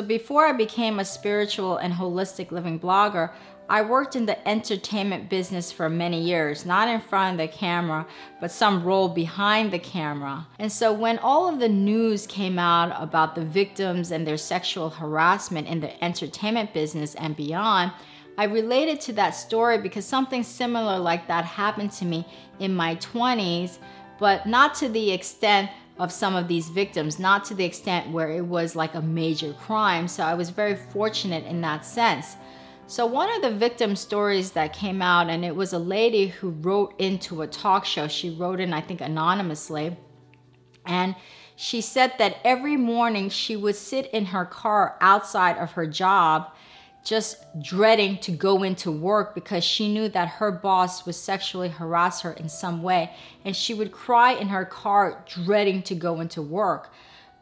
So before I became a spiritual and holistic living blogger, I worked in the entertainment business for many years, not in front of the camera, but some role behind the camera. And so when all of the news came out about the victims and their sexual harassment in the entertainment business and beyond, I related to that story because something similar like that happened to me in my 20s, but not to the extent of some of these victims, not to the extent where it was like a major crime. So I was very fortunate in that sense. So, one of the victim stories that came out, and it was a lady who wrote into a talk show. She wrote in, I think, anonymously. And she said that every morning she would sit in her car outside of her job, just dreading to go into work because she knew that her boss would sexually harass her in some way. And she would cry in her car, dreading to go into work.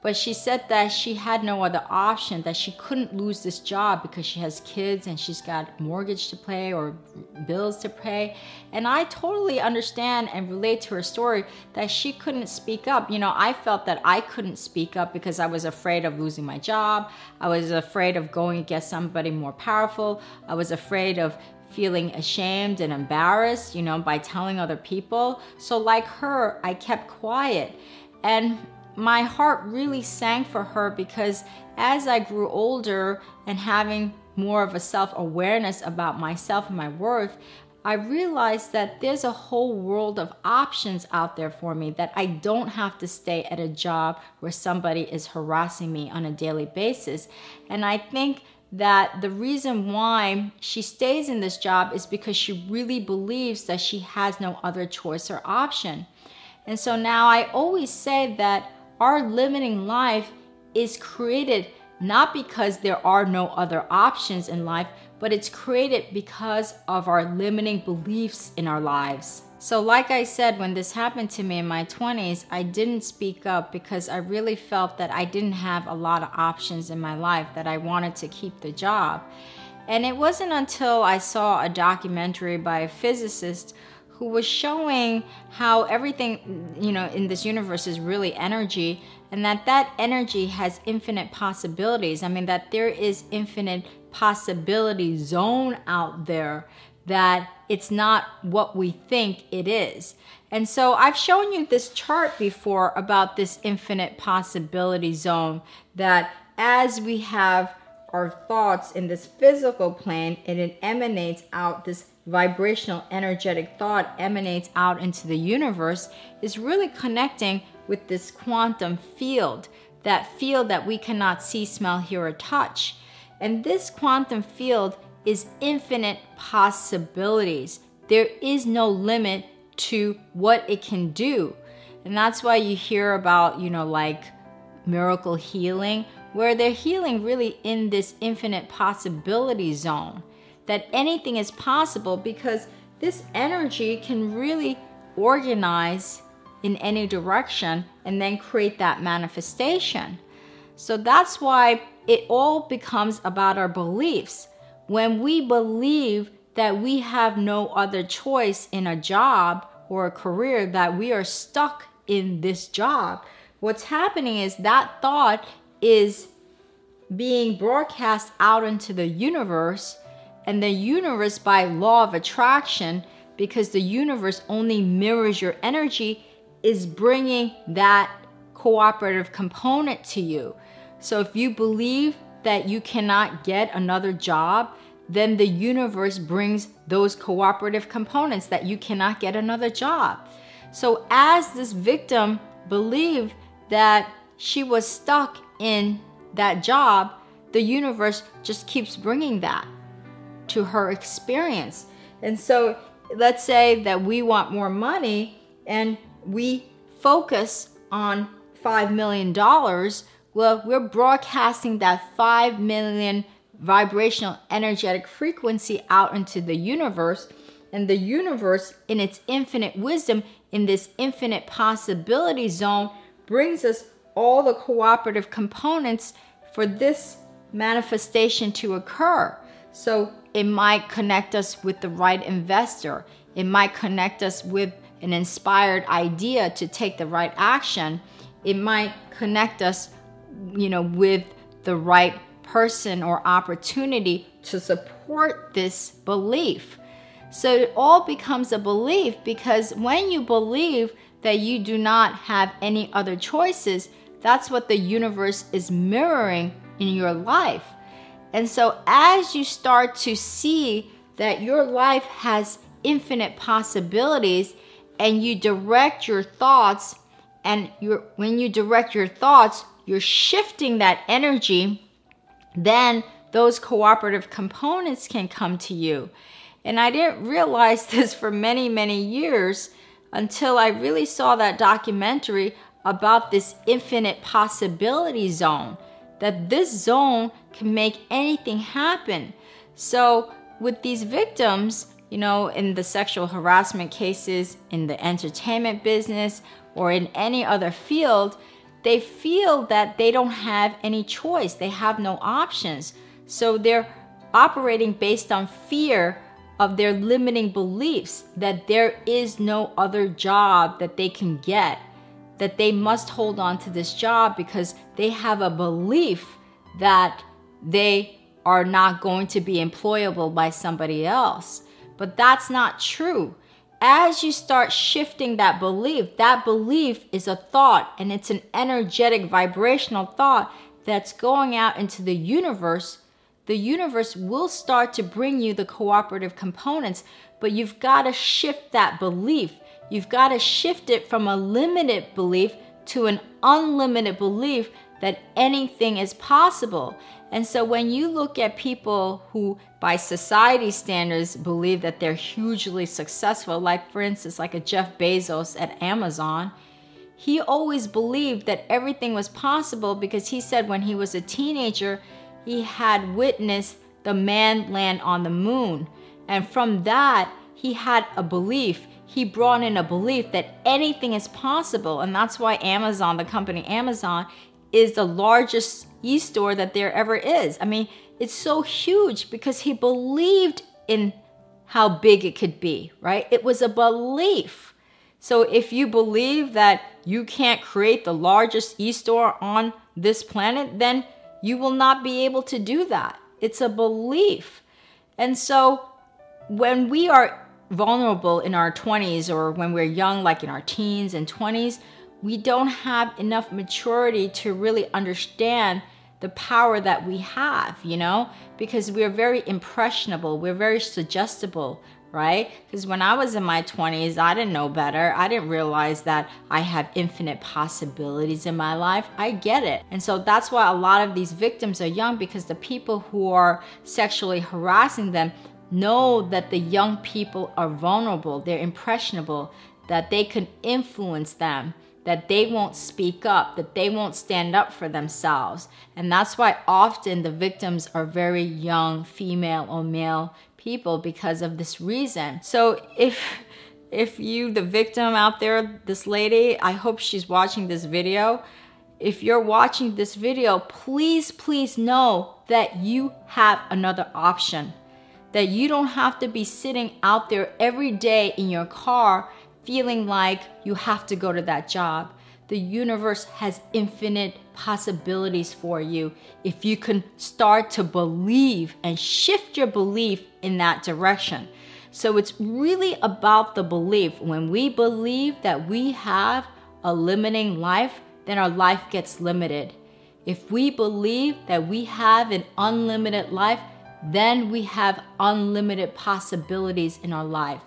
But she said that she had no other option, that she couldn't lose this job because she has kids and she's got mortgage to pay or bills to pay. And I totally understand and relate to her story that she couldn't speak up. You know, I felt that I couldn't speak up because I was afraid of losing my job. I was afraid of going against somebody more powerful. I was afraid of feeling ashamed and embarrassed, you know, by telling other people. So, like her, I kept quiet. And my heart really sank for her because as I grew older and having more of a self awareness about myself and my worth, I realized that there's a whole world of options out there for me that I don't have to stay at a job where somebody is harassing me on a daily basis. And I think that the reason why she stays in this job is because she really believes that she has no other choice or option. And so now I always say that our limiting life is created not because there are no other options in life, but it's created because of our limiting beliefs in our lives. So, like I said, when this happened to me in my 20s, I didn't speak up because I really felt that I didn't have a lot of options in my life, that I wanted to keep the job. And it wasn't until I saw a documentary by a physicist who was showing how everything you know in this universe is really energy and that that energy has infinite possibilities. I mean that there is infinite possibility zone out there that it's not what we think it is. And so i've shown you this chart before about this infinite possibility zone that as we have our thoughts in this physical plane and it emanates out this vibrational energetic thought emanates out into the universe is really connecting with this quantum field, that field that we cannot see, smell, hear, or touch. And this quantum field is infinite possibilities. There is no limit to what it can do. And that's why you hear about, you know, like miracle healing, where they're healing really in this infinite possibility zone that anything is possible because this energy can really organize in any direction and then create that manifestation. So that's why it all becomes about our beliefs. When we believe that we have no other choice in a job or a career, that we are stuck in this job, what's happening is that thought is being broadcast out into the universe and the universe by law of attraction because the universe only mirrors your energy is bringing that cooperative component to you. So if you believe that you cannot get another job, then the universe brings those cooperative components that you cannot get another job. So as this victim believed that she was stuck in that job, the universe just keeps bringing that to her experience. And so let's say that we want more money and we focus on $5 million. Well, we're broadcasting that 5 million vibrational energetic frequency out into the universe. And the universe, in its infinite wisdom, in this infinite possibility zone, brings us all the cooperative components for this manifestation to occur. So it might connect us with the right investor. It might connect us with an inspired idea to take the right action. It might connect us, you know, with the right person or opportunity to support this belief. So it all becomes a belief because when you believe that you do not have any other choices, that's what the universe is mirroring in your life. And so as you start to see that your life has infinite possibilities and you direct your thoughts and you when you direct your thoughts, you're shifting that energy, then those cooperative components can come to you. And I didn't realize this for many, many years until I really saw that documentary about this infinite possibility zone. That this zone can make anything happen. So, with these victims, you know, in the sexual harassment cases, in the entertainment business, or in any other field, they feel that they don't have any choice. They have no options. So they're operating based on fear of their limiting beliefs that there is no other job that they can get, that they must hold on to this job because they have a belief that they are not going to be employable by somebody else. But that's not true. As you start shifting that belief, that belief is a thought and it's an energetic vibrational thought that's going out into the universe the universe will start to bring you the cooperative components, but you've got to shift that belief. You've got to shift it from a limited belief to an unlimited belief that anything is possible. And so when you look at people who, by society standards, believe that they're hugely successful, like for instance, like a Jeff Bezos at Amazon, he always believed that everything was possible because he said when he was a teenager, he had witnessed the man land on the moon. And from that, he had a belief. He brought in a belief that anything is possible. And that's why Amazon, the company Amazon, is the largest e store that there ever is. I mean, it's so huge because he believed in how big it could be, right? It was a belief. So if you believe that you can't create the largest e store on this planet, then you will not be able to do that. It's a belief. And so when we are vulnerable in our 20s or when we're young, like in our teens and 20s, we don't have enough maturity to really understand the power that we have, you know, because we're very impressionable, we're very suggestible, right? Because when I was in my 20s, I didn't know better. I didn't realize that I have infinite possibilities in my life. I get it. And so that's why a lot of these victims are young because the people who are sexually harassing them know that the young people are vulnerable, they're impressionable, that they can influence them. That they won't speak up, that they won't stand up for themselves. And that's why often the victims are very young, female or male people because of this reason. So if if you the victim out there, this lady, I hope she's watching this video. If you're watching this video, please please know that you have another option. That you don't have to be sitting out there every day in your car feeling like you have to go to that job. The universe has infinite possibilities for you if you can start to believe and shift your belief in that direction. So it's really about the belief. When we believe that we have a limiting life, then our life gets limited. If we believe that we have an unlimited life, then we have unlimited possibilities in our life.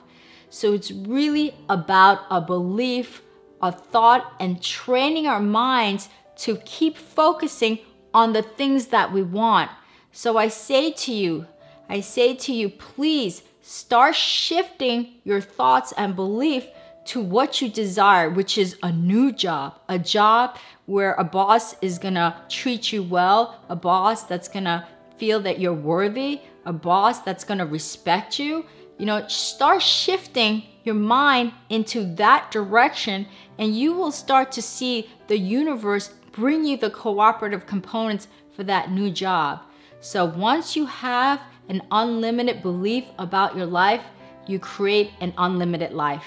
So it's really about a belief a thought and training our minds to keep focusing on the things that we want. So I say to you, I say to you, please start shifting your thoughts and belief to what you desire, which is a new job, a job where a boss is gonna treat you well, a boss that's gonna feel that you're worthy, a boss that's gonna respect you. You know, start shifting your mind into that direction, and you will start to see the universe bring you the cooperative components for that new job. So once you have an unlimited belief about your life, you create an unlimited life.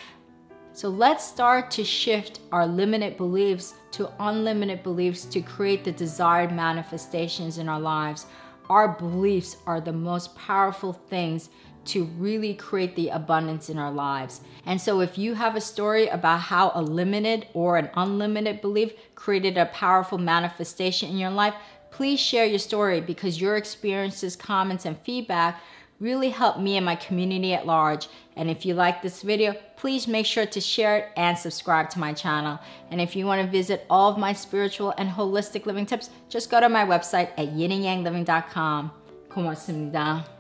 So let's start to shift our limited beliefs to unlimited beliefs to create the desired manifestations in our lives. Our beliefs are the most powerful things to really create the abundance in our lives. And so, if you have a story about how a limited or an unlimited belief created a powerful manifestation in your life, please share your story because your experiences, comments, and feedback really help me and my community at large. And if you like this video, please make sure to share it and subscribe to my channel. And if you want to visit all of my spiritual and holistic living tips, just go to my website at yinandyangliving.com. 고맙습니다.